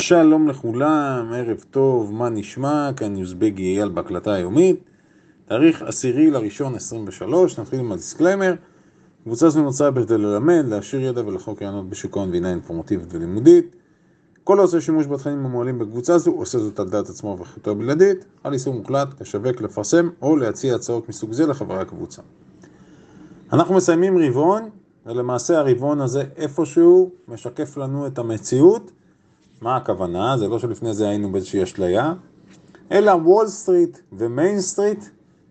שלום לכולם, ערב טוב, מה נשמע? כאן יוזבגי אייל בהקלטה היומית. תאריך עשירי לראשון 23, נתחיל עם ה disclaimer. קבוצה זו נוצרה בכדי ללמד, להעשיר ידע ולחלוק רעיונות בשוק ההון והינה אינפורמטיבית ולימודית. כל העושה שימוש בתכנים המועלים בקבוצה זו עושה זאת על דעת עצמו ואחריותו הבלעדית, חל איסור מוחלט, לשווק, לפרסם או להציע הצעות מסוג זה לחברי הקבוצה. אנחנו מסיימים רבעון, ולמעשה הרבעון הזה איפשהו משקף לנו את המציאות. מה הכוונה? זה לא שלפני זה היינו באיזושהי אשליה, אלא וול סטריט ו Main Street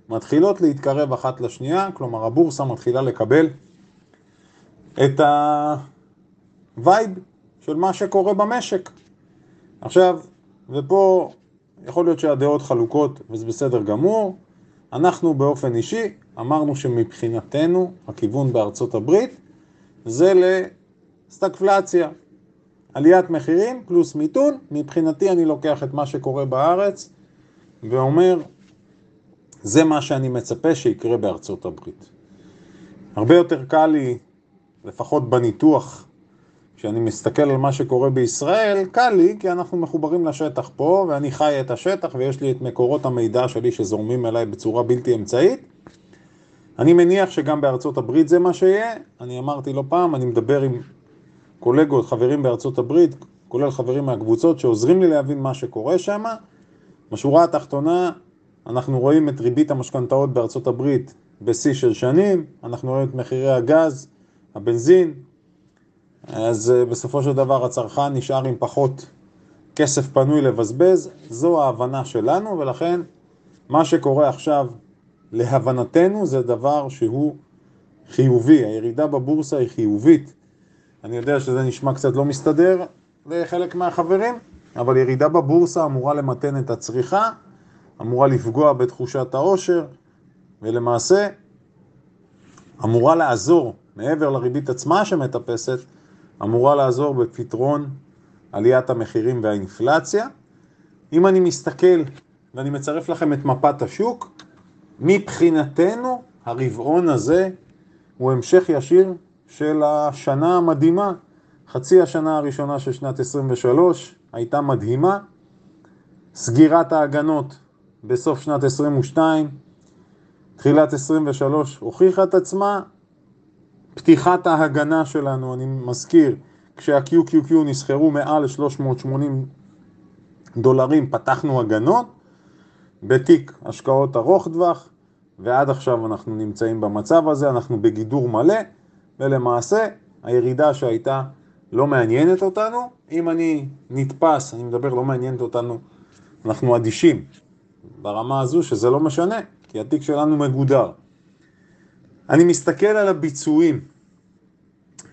מתחילות להתקרב אחת לשנייה, כלומר הבורסה מתחילה לקבל את ה vibe של מה שקורה במשק. עכשיו, ופה יכול להיות שהדעות חלוקות וזה בסדר גמור, אנחנו באופן אישי אמרנו שמבחינתנו הכיוון בארצות הברית זה לסטגפלציה, עליית מחירים פלוס מיתון, מבחינתי אני לוקח את מה שקורה בארץ ואומר זה מה שאני מצפה שיקרה בארצות הברית. הרבה יותר קל לי, לפחות בניתוח, כשאני מסתכל על מה שקורה בישראל, קל לי כי אנחנו מחוברים לשטח פה ואני חי את השטח ויש לי את מקורות המידע שלי שזורמים אליי בצורה בלתי אמצעית. אני מניח שגם בארצות הברית זה מה שיהיה, אני אמרתי לא פעם, אני מדבר עם קולגות, חברים בארצות הברית, כולל חברים מהקבוצות שעוזרים לי להבין מה שקורה שם. בשורה התחתונה, אנחנו רואים את ריבית המשכנתאות בארצות הברית בשיא של שנים, אנחנו רואים את מחירי הגז, הבנזין, אז אה, בסופו של דבר הצרכן נשאר עם פחות כסף פנוי לבזבז, זו ההבנה שלנו, ולכן מה שקורה עכשיו להבנתנו זה דבר שהוא חיובי, הירידה בבורסה היא חיובית. אני יודע שזה נשמע קצת לא מסתדר לחלק מהחברים, אבל ירידה בבורסה אמורה למתן את הצריכה, אמורה לפגוע בתחושת העושר, ולמעשה אמורה לעזור, מעבר לריבית עצמה שמטפסת, אמורה לעזור בפתרון עליית המחירים והאינפלציה. אם אני מסתכל ואני מצרף לכם את מפת השוק, מבחינתנו הרבעון הזה הוא המשך ישיר של השנה המדהימה. חצי השנה הראשונה של שנת 23 הייתה מדהימה. סגירת ההגנות בסוף שנת 22, תחילת 23 הוכיחה את עצמה. פתיחת ההגנה שלנו, אני מזכיר, כשה-QQQ נסחרו מעל 380 דולרים, פתחנו הגנות. בתיק השקעות ארוך טווח, ועד עכשיו אנחנו נמצאים במצב הזה, אנחנו בגידור מלא, ולמעשה הירידה שהייתה לא מעניינת אותנו. אם אני נתפס, אני מדבר לא מעניינת אותנו, אנחנו אדישים ברמה הזו שזה לא משנה, כי התיק שלנו מגודר. אני מסתכל על הביצועים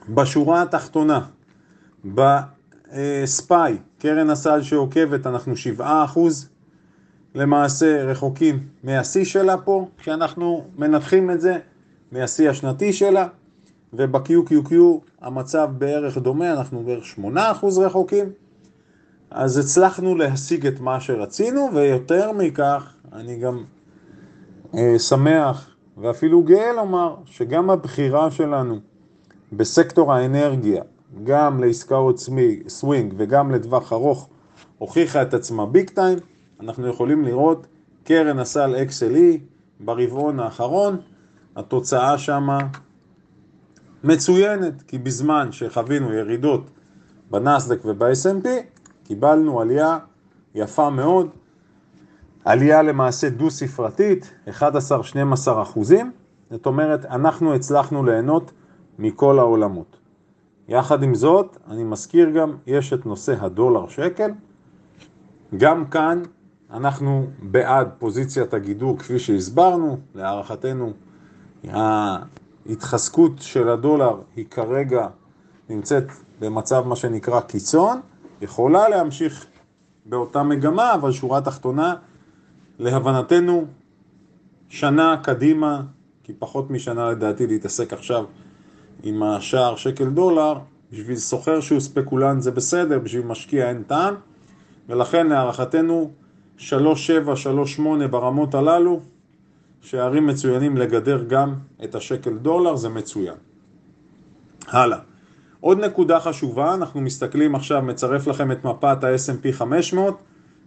בשורה התחתונה, בספיי, קרן הסל שעוקבת, אנחנו 7 אחוז, למעשה רחוקים מהשיא שלה פה, כשאנחנו מנתחים את זה, מהשיא השנתי שלה, וב-QQQ המצב בערך דומה, אנחנו בערך 8% רחוקים, אז הצלחנו להשיג את מה שרצינו, ויותר מכך, אני גם אה, שמח ואפילו גאה לומר שגם הבחירה שלנו בסקטור האנרגיה, גם לעסקאות סווינג וגם לטווח ארוך, הוכיחה את עצמה big time. אנחנו יכולים לראות קרן הסל XLE ברבעון האחרון, התוצאה שמה מצוינת, כי בזמן שחווינו ירידות בנסדק וב-S&P, קיבלנו עלייה יפה מאוד, עלייה למעשה דו-ספרתית, 11-12 אחוזים, זאת אומרת, אנחנו הצלחנו ליהנות מכל העולמות. יחד עם זאת, אני מזכיר גם, יש את נושא הדולר שקל, גם כאן אנחנו בעד פוזיציית הגידור כפי שהסברנו, להערכתנו ההתחזקות של הדולר היא כרגע נמצאת במצב מה שנקרא קיצון, יכולה להמשיך באותה מגמה, אבל שורה תחתונה, להבנתנו, שנה קדימה, כי פחות משנה לדעתי להתעסק עכשיו עם השער שקל דולר, בשביל סוחר שהוא ספקולנט זה בסדר, בשביל משקיע אין טעם, ולכן להערכתנו 3.7, 3.8 ברמות הללו, שערים מצוינים לגדר גם את השקל דולר, זה מצוין. הלאה. עוד נקודה חשובה, אנחנו מסתכלים עכשיו, מצרף לכם את מפת ה-S&P 500,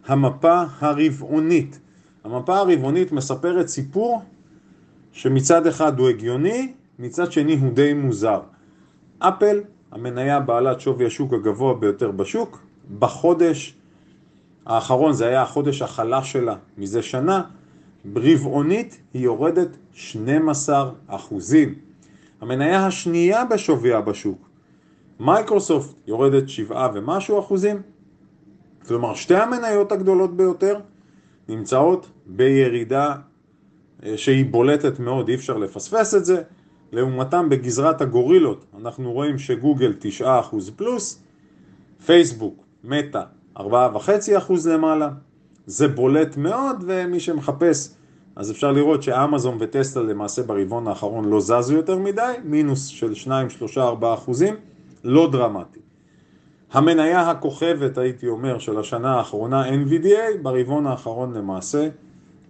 המפה הרבעונית. המפה הרבעונית מספרת סיפור שמצד אחד הוא הגיוני, מצד שני הוא די מוזר. אפל, המניה בעלת שווי השוק הגבוה ביותר בשוק, בחודש האחרון, זה היה החודש החלש שלה מזה שנה, רבעונית היא יורדת 12 אחוזים. המניה השנייה בשוויה בשוק, מייקרוסופט, יורדת 7 ומשהו אחוזים. כלומר, שתי המניות הגדולות ביותר נמצאות בירידה אה, שהיא בולטת מאוד, אי אפשר לפספס את זה. לעומתם בגזרת הגורילות אנחנו רואים שגוגל 9% פלוס, פייסבוק, מטא 4.5% למעלה, זה בולט מאוד ומי שמחפש אז אפשר לראות שאמזון וטסלה למעשה ברבעון האחרון לא זזו יותר מדי, מינוס של 2, 3, 4 אחוזים, לא דרמטי. המניה הכוכבת הייתי אומר של השנה האחרונה NVDA ברבעון האחרון למעשה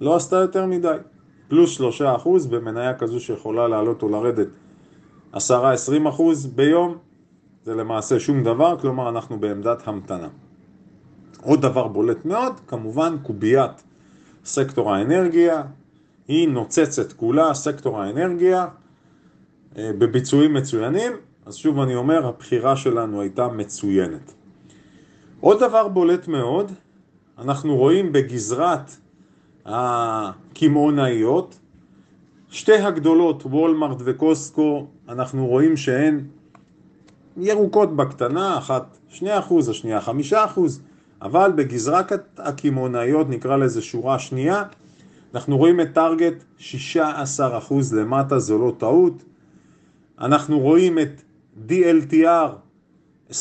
לא עשתה יותר מדי, פלוס 3 אחוז במניה כזו שיכולה לעלות או לרדת 10-20 אחוז ביום זה למעשה שום דבר, כלומר אנחנו בעמדת המתנה. עוד דבר בולט מאוד, כמובן קוביית סקטור האנרגיה, היא נוצצת כולה, סקטור האנרגיה, אה, בביצועים מצוינים, אז שוב אני אומר, הבחירה שלנו הייתה מצוינת. עוד דבר בולט מאוד, אנחנו רואים בגזרת הקמעונאיות, שתי הגדולות, וולמארט וקוסקו, אנחנו רואים שהן ירוקות בקטנה, אחת 2%, השנייה 5%, אבל בגזרת הקמעונאיות, נקרא לזה שורה שנייה, אנחנו רואים את טארגט 16% למטה, זו לא טעות. אנחנו רואים את DLTR 25%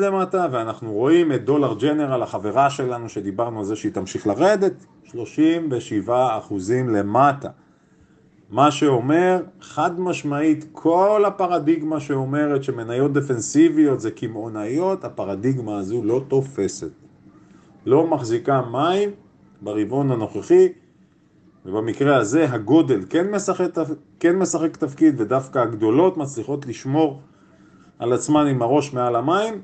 למטה, ואנחנו רואים את דולר ג'נרל, החברה שלנו שדיברנו על זה שהיא תמשיך לרדת, 37% למטה. מה שאומר, חד משמעית, כל הפרדיגמה שאומרת שמניות דפנסיביות זה קמעונאיות, הפרדיגמה הזו לא תופסת. לא מחזיקה מים ברבעון הנוכחי, ובמקרה הזה הגודל כן משחק, כן משחק תפקיד, ודווקא הגדולות מצליחות לשמור על עצמן עם הראש מעל המים,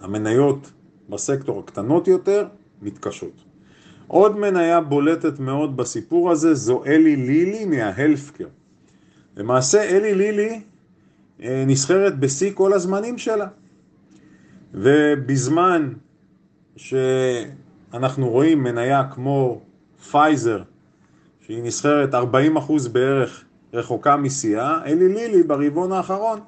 המניות בסקטור הקטנות יותר מתקשות. עוד מניה בולטת מאוד בסיפור הזה זו אלי לילי מההלפקר. למעשה אלי לילי אה, נסחרת בשיא כל הזמנים שלה. ובזמן שאנחנו רואים מניה כמו פייזר, שהיא נסחרת 40% בערך רחוקה משיאה, אלי לילי ברבעון האחרון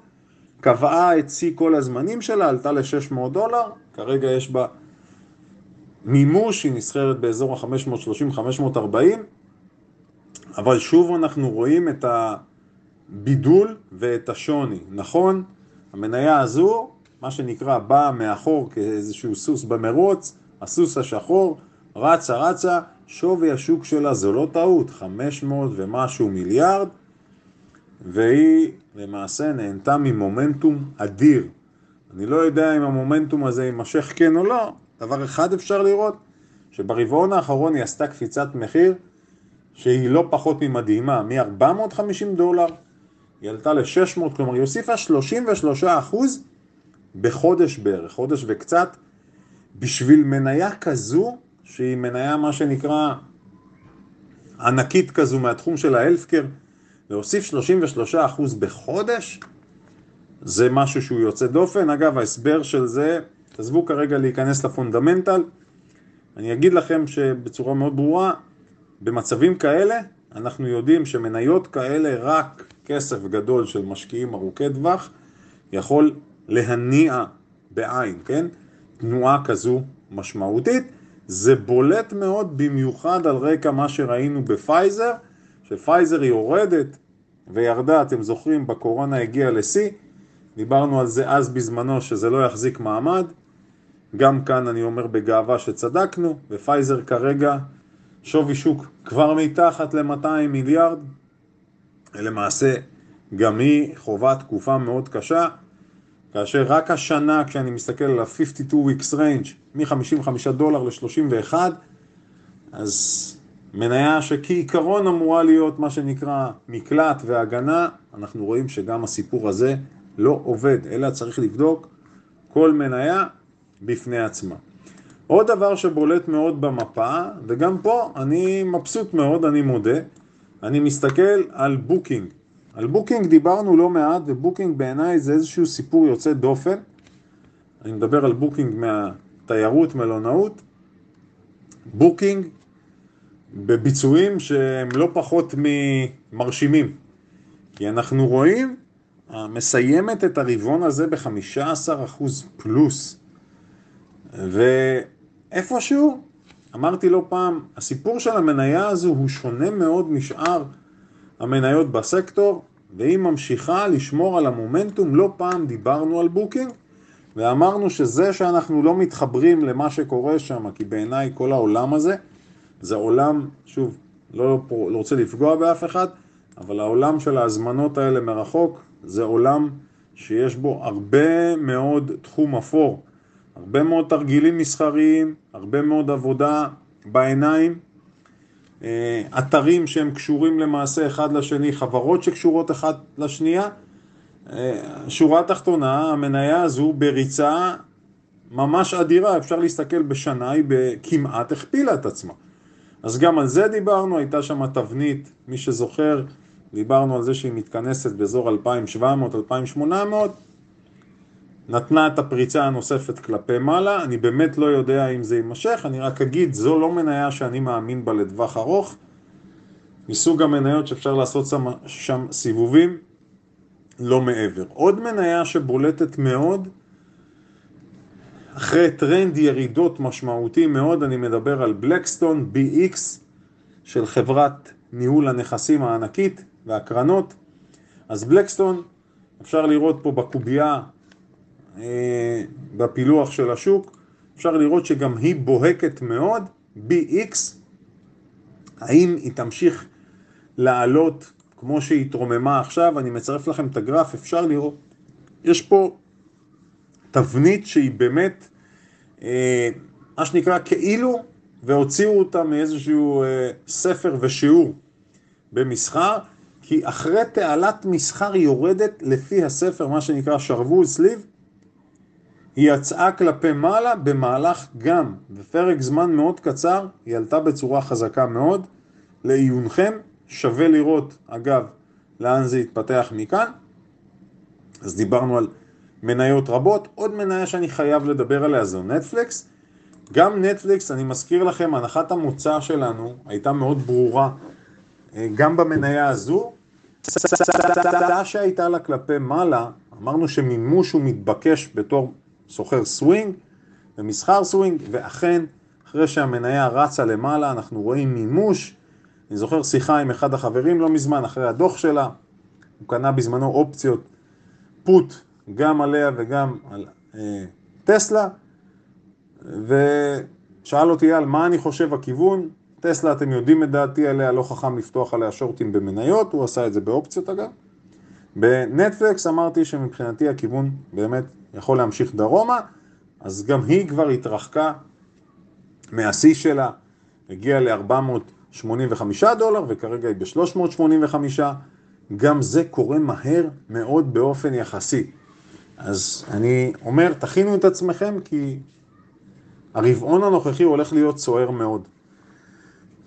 קבעה את שיא כל הזמנים שלה, עלתה ל-600 דולר, כרגע יש בה מימוש, היא נסחרת באזור ה-530-540, אבל שוב אנחנו רואים את הבידול ואת השוני, נכון? המניה הזו, מה שנקרא, באה מאחור כאיזשהו סוס במרוץ, הסוס השחור, רצה רצה, שווי השוק שלה זו לא טעות, 500 ומשהו מיליארד, והיא למעשה נהנתה ממומנטום אדיר. אני לא יודע אם המומנטום הזה יימשך כן או לא, דבר אחד אפשר לראות, שברבעון האחרון היא עשתה קפיצת מחיר שהיא לא פחות ממדהימה, מ-450 דולר היא עלתה ל-600, כלומר היא הוסיפה 33 אחוז בחודש בערך, חודש וקצת, בשביל מניה כזו, שהיא מניה מה שנקרא ענקית כזו מהתחום של האלפקר, להוסיף 33 אחוז בחודש, זה משהו שהוא יוצא דופן. אגב, ההסבר של זה תעזבו כרגע להיכנס לפונדמנטל. אני אגיד לכם שבצורה מאוד ברורה, במצבים כאלה אנחנו יודעים שמניות כאלה רק כסף גדול של משקיעים ארוכי טווח יכול להניע בעין, כן? תנועה כזו משמעותית. זה בולט מאוד במיוחד על רקע מה שראינו בפייזר, שפייזר יורדת וירדה, אתם זוכרים, בקורונה הגיעה לשיא, דיברנו על זה אז בזמנו שזה לא יחזיק מעמד, גם כאן אני אומר בגאווה שצדקנו, ופייזר כרגע שווי שוק כבר מתחת ל-200 מיליארד, למעשה גם היא חווה תקופה מאוד קשה, כאשר רק השנה כשאני מסתכל על ה-52 weeks range מ-55 דולר ל-31, אז מניה שכעיקרון אמורה להיות מה שנקרא מקלט והגנה, אנחנו רואים שגם הסיפור הזה לא עובד, אלא צריך לבדוק כל מניה בפני עצמה. עוד דבר שבולט מאוד במפה, וגם פה אני מבסוט מאוד, אני מודה, אני מסתכל על בוקינג. על בוקינג דיברנו לא מעט, ובוקינג בעיניי זה איזשהו סיפור יוצא דופן. אני מדבר על בוקינג מהתיירות, מלונאות. בוקינג בביצועים שהם לא פחות ממרשימים. כי אנחנו רואים, מסיימת את הרבעון הזה ב-15% פלוס. ואיפשהו, אמרתי לא פעם, הסיפור של המניה הזו הוא שונה מאוד משאר המניות בסקטור, והיא ממשיכה לשמור על המומנטום. לא פעם דיברנו על בוקינג, ואמרנו שזה שאנחנו לא מתחברים למה שקורה שם, כי בעיניי כל העולם הזה, זה עולם, שוב, לא, לא רוצה לפגוע באף אחד, אבל העולם של ההזמנות האלה מרחוק, זה עולם שיש בו הרבה מאוד תחום אפור, הרבה מאוד תרגילים מסחריים, הרבה מאוד עבודה בעיניים, אה, אתרים שהם קשורים למעשה אחד לשני, חברות שקשורות אחד לשנייה. אה, שורה תחתונה, המניה הזו בריצה ממש אדירה, אפשר להסתכל בשנה, היא כמעט הכפילה את עצמה. אז גם על זה דיברנו, הייתה שם תבנית, מי שזוכר, דיברנו על זה שהיא מתכנסת באזור 2700-2800, נתנה את הפריצה הנוספת כלפי מעלה, אני באמת לא יודע אם זה יימשך, אני רק אגיד, זו לא מניה שאני מאמין בה לטווח ארוך, מסוג המניות שאפשר לעשות שם, שם סיבובים, לא מעבר. עוד מניה שבולטת מאוד, אחרי טרנד ירידות משמעותי מאוד, אני מדבר על בלקסטון BX של חברת ניהול הנכסים הענקית והקרנות. אז בלקסטון, אפשר לראות פה בקובייה בפילוח של השוק, אפשר לראות שגם היא בוהקת מאוד, BX, האם היא תמשיך לעלות כמו שהיא התרוממה עכשיו, אני מצרף לכם את הגרף, אפשר לראות, יש פה תבנית שהיא באמת, אה, מה שנקרא כאילו, והוציאו אותה מאיזשהו אה, ספר ושיעור במסחר, כי אחרי תעלת מסחר יורדת לפי הספר, מה שנקרא שרוול סליב, היא יצאה כלפי מעלה במהלך גם, בפרק זמן מאוד קצר, היא עלתה בצורה חזקה מאוד. לעיונכם, שווה לראות, אגב, לאן זה יתפתח מכאן. אז דיברנו על מניות רבות. עוד מניה שאני חייב לדבר עליה זו נטפליקס. גם נטפליקס, אני מזכיר לכם, הנחת המוצא שלנו הייתה מאוד ברורה, אה, גם במניה הזו. הצעה שהייתה לה כלפי מעלה, אמרנו שמימוש הוא מתבקש בתור סוחר סווינג ומסחר סווינג, ואכן, אחרי שהמניה רצה למעלה, אנחנו רואים מימוש. אני זוכר שיחה עם אחד החברים לא מזמן, אחרי הדוח שלה, הוא קנה בזמנו אופציות put גם עליה וגם על אה, טסלה, ושאל אותי על מה אני חושב הכיוון. טסלה, אתם יודעים את דעתי עליה, לא חכם לפתוח עליה שורטים במניות, הוא עשה את זה באופציות אגב. בנטפליקס אמרתי שמבחינתי הכיוון באמת יכול להמשיך דרומה, אז גם היא כבר התרחקה מהשיא שלה, הגיעה ל-485 דולר וכרגע היא ב-385, גם זה קורה מהר מאוד באופן יחסי. אז אני אומר, תכינו את עצמכם כי הרבעון הנוכחי הולך להיות סוער מאוד.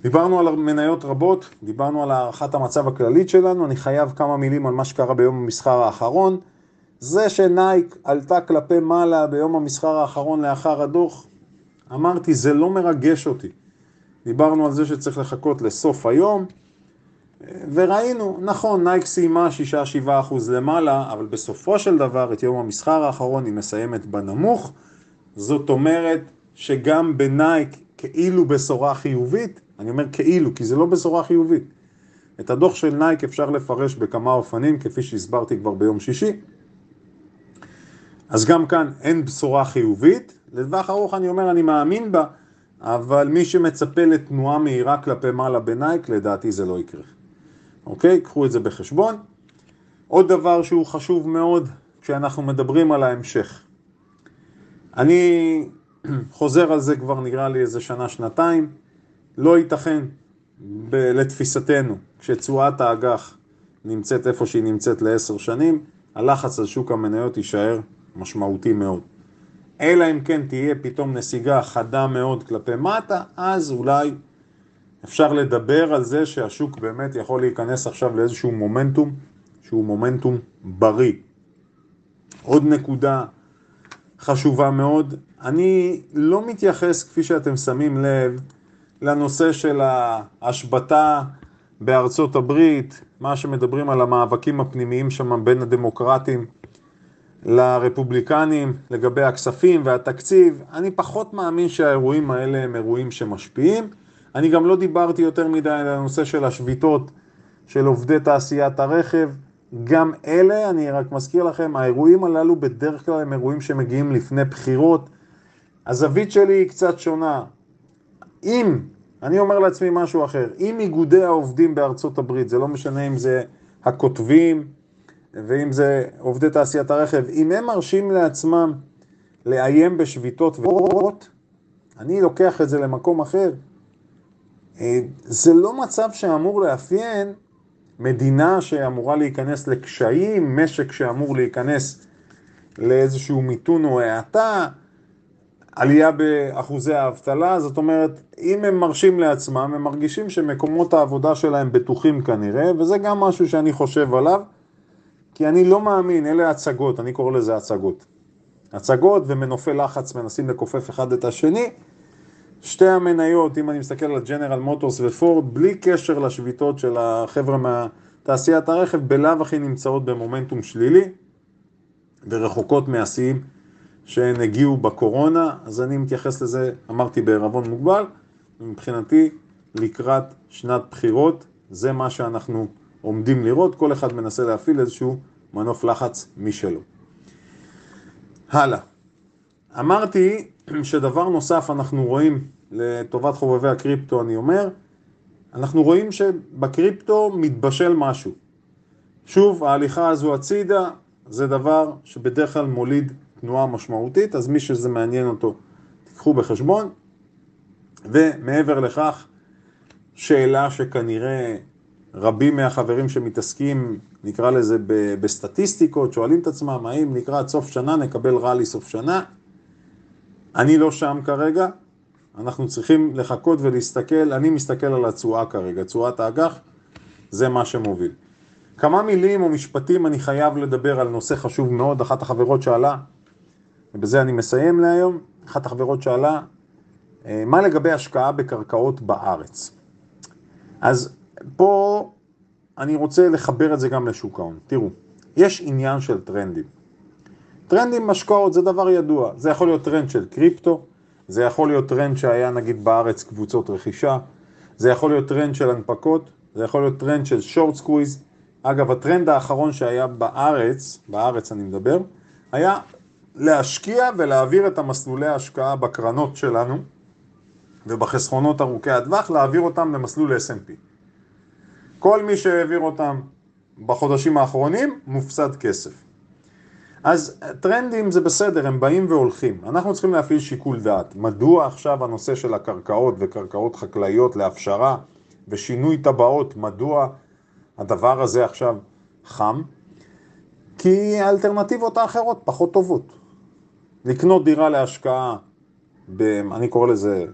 דיברנו על מניות רבות, דיברנו על הערכת המצב הכללית שלנו, אני חייב כמה מילים על מה שקרה ביום המסחר האחרון. זה שנייק עלתה כלפי מעלה ביום המסחר האחרון לאחר הדוח, אמרתי, זה לא מרגש אותי. דיברנו על זה שצריך לחכות לסוף היום, וראינו, נכון, נייק סיימה 6-7% למעלה, אבל בסופו של דבר את יום המסחר האחרון היא מסיימת בנמוך. זאת אומרת שגם בנייק כאילו בשורה חיובית, אני אומר כאילו, כי זה לא בשורה חיובית. את הדוח של נייק אפשר לפרש בכמה אופנים, כפי שהסברתי כבר ביום שישי. אז גם כאן אין בשורה חיובית. לטווח ארוך אני אומר, אני מאמין בה, אבל מי שמצפה לתנועה מהירה כלפי מעלה בנייק, לדעתי זה לא יקרה. אוקיי? קחו את זה בחשבון. עוד דבר שהוא חשוב מאוד כשאנחנו מדברים על ההמשך. אני חוזר על זה כבר נראה לי איזה שנה, שנתיים. לא ייתכן ב- לתפיסתנו, כשתשואת האג"ח נמצאת איפה שהיא נמצאת לעשר שנים, הלחץ על שוק המניות יישאר משמעותי מאוד. אלא אם כן תהיה פתאום נסיגה חדה מאוד כלפי מטה, אז אולי אפשר לדבר על זה שהשוק באמת יכול להיכנס עכשיו לאיזשהו מומנטום שהוא מומנטום בריא. עוד נקודה חשובה מאוד, אני לא מתייחס, כפי שאתם שמים לב, לנושא של ההשבתה בארצות הברית, מה שמדברים על המאבקים הפנימיים שם בין הדמוקרטים לרפובליקנים לגבי הכספים והתקציב. אני פחות מאמין שהאירועים האלה הם אירועים שמשפיעים. אני גם לא דיברתי יותר מדי על הנושא של השביתות של עובדי תעשיית הרכב. גם אלה, אני רק מזכיר לכם, האירועים הללו בדרך כלל הם אירועים שמגיעים לפני בחירות. הזווית שלי היא קצת שונה. אם, אני אומר לעצמי משהו אחר, אם איגודי העובדים בארצות הברית, זה לא משנה אם זה הכותבים ואם זה עובדי תעשיית הרכב, אם הם מרשים לעצמם לאיים בשביתות וחובות, אני לוקח את זה למקום אחר. אה, זה לא מצב שאמור לאפיין מדינה שאמורה להיכנס לקשיים, משק שאמור להיכנס לאיזשהו מיתון או האטה, עלייה באחוזי האבטלה, זאת אומרת, אם הם מרשים לעצמם, הם מרגישים שמקומות העבודה שלהם בטוחים כנראה, וזה גם משהו שאני חושב עליו, כי אני לא מאמין, אלה הצגות, אני קורא לזה הצגות. הצגות ומנופי לחץ מנסים לכופף אחד את השני, שתי המניות, אם אני מסתכל על ג'נרל מוטורס ופורד, בלי קשר לשביתות של החבר'ה מתעשיית הרכב, בלאו הכי נמצאות במומנטום שלילי ורחוקות מהשיאים שהן הגיעו בקורונה, אז אני מתייחס לזה, אמרתי בערבון מוגבל, מבחינתי לקראת שנת בחירות, זה מה שאנחנו עומדים לראות, כל אחד מנסה להפעיל איזשהו מנוף לחץ משלו. הלאה. אמרתי שדבר נוסף אנחנו רואים לטובת חובבי הקריפטו, אני אומר, אנחנו רואים שבקריפטו מתבשל משהו. שוב, ההליכה הזו הצידה זה דבר שבדרך כלל מוליד תנועה משמעותית, אז מי שזה מעניין אותו, תיקחו בחשבון. ומעבר לכך, שאלה שכנראה רבים מהחברים שמתעסקים, נקרא לזה בסטטיסטיקות, שואלים את עצמם, האם לקראת סוף שנה נקבל ראלי סוף שנה? אני לא שם כרגע, אנחנו צריכים לחכות ולהסתכל, אני מסתכל על התשואה כרגע, תשואת האג"ח, זה מה שמוביל. כמה מילים או משפטים אני חייב לדבר על נושא חשוב מאוד, אחת החברות שאלה, ובזה אני מסיים להיום, אחת החברות שאלה, אה, מה לגבי השקעה בקרקעות בארץ? אז פה אני רוצה לחבר את זה גם לשוק ההון. תראו, יש עניין של טרנדים. טרנדים בהשקעות זה דבר ידוע, זה יכול להיות טרנד של קריפטו, זה יכול להיות טרנד שהיה נגיד בארץ קבוצות רכישה, זה יכול להיות טרנד של הנפקות, זה יכול להיות טרנד של short squeeze. אגב, הטרנד האחרון שהיה בארץ, בארץ אני מדבר, היה להשקיע ולהעביר את המסלולי ההשקעה בקרנות שלנו ובחסכונות ארוכי הטווח, להעביר אותם למסלול S&P. כל מי שהעביר אותם בחודשים האחרונים, הפסיד כסף. אז טרנדים זה בסדר, הם באים והולכים. אנחנו צריכים להפעיל שיקול דעת. מדוע עכשיו הנושא של הקרקעות וקרקעות חקלאיות להפשרה ושינוי טבעות, מדוע הדבר הזה עכשיו חם? כי האלטרנטיבות האחרות פחות טובות. לקנות דירה להשקעה, ב, אני קורא לזה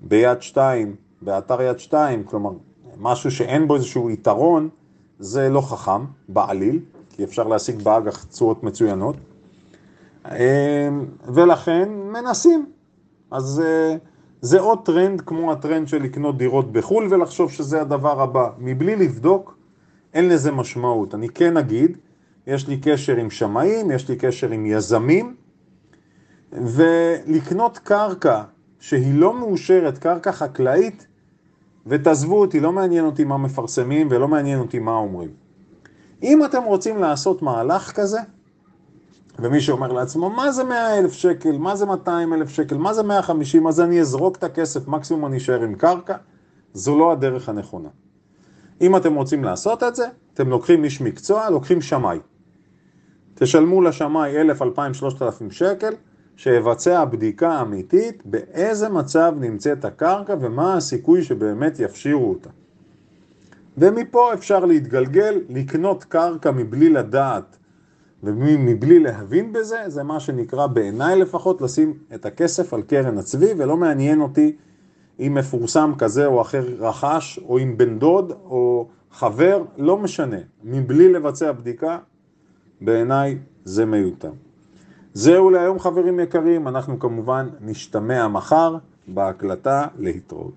ביד שתיים, באתר יד שתיים, כלומר משהו שאין בו איזשהו יתרון, זה לא חכם בעליל. כי אפשר להשיג באג"ח תשואות מצוינות, אמ, ולכן מנסים. אז אה, זה עוד טרנד כמו הטרנד של לקנות דירות בחו"ל ולחשוב שזה הדבר הבא. מבלי לבדוק, אין לזה משמעות. אני כן אגיד, יש לי קשר עם שמאים, יש לי קשר עם יזמים, ולקנות קרקע שהיא לא מאושרת, קרקע חקלאית, ותעזבו אותי, לא מעניין אותי מה מפרסמים ולא מעניין אותי מה אומרים. אם אתם רוצים לעשות מהלך כזה, ומי שאומר לעצמו, מה זה 100 אלף שקל, מה זה 200 אלף שקל, מה זה 150, אז אני אזרוק את הכסף, מקסימום אני אשאר עם קרקע, זו לא הדרך הנכונה. אם אתם רוצים לעשות את זה, אתם לוקחים איש מקצוע, לוקחים שמאי. תשלמו לשמאי 1,000, 2,000, 3,000 שקל, שיבצע בדיקה אמיתית באיזה מצב נמצאת הקרקע ומה הסיכוי שבאמת יפשירו אותה. ומפה אפשר להתגלגל, לקנות קרקע מבלי לדעת ומבלי להבין בזה, זה מה שנקרא בעיניי לפחות לשים את הכסף על קרן הצבי, ולא מעניין אותי אם מפורסם כזה או אחר רכש, או אם בן דוד או חבר, לא משנה. מבלי לבצע בדיקה, בעיניי זה מיותר. זהו להיום חברים יקרים, אנחנו כמובן נשתמע מחר בהקלטה להתראות.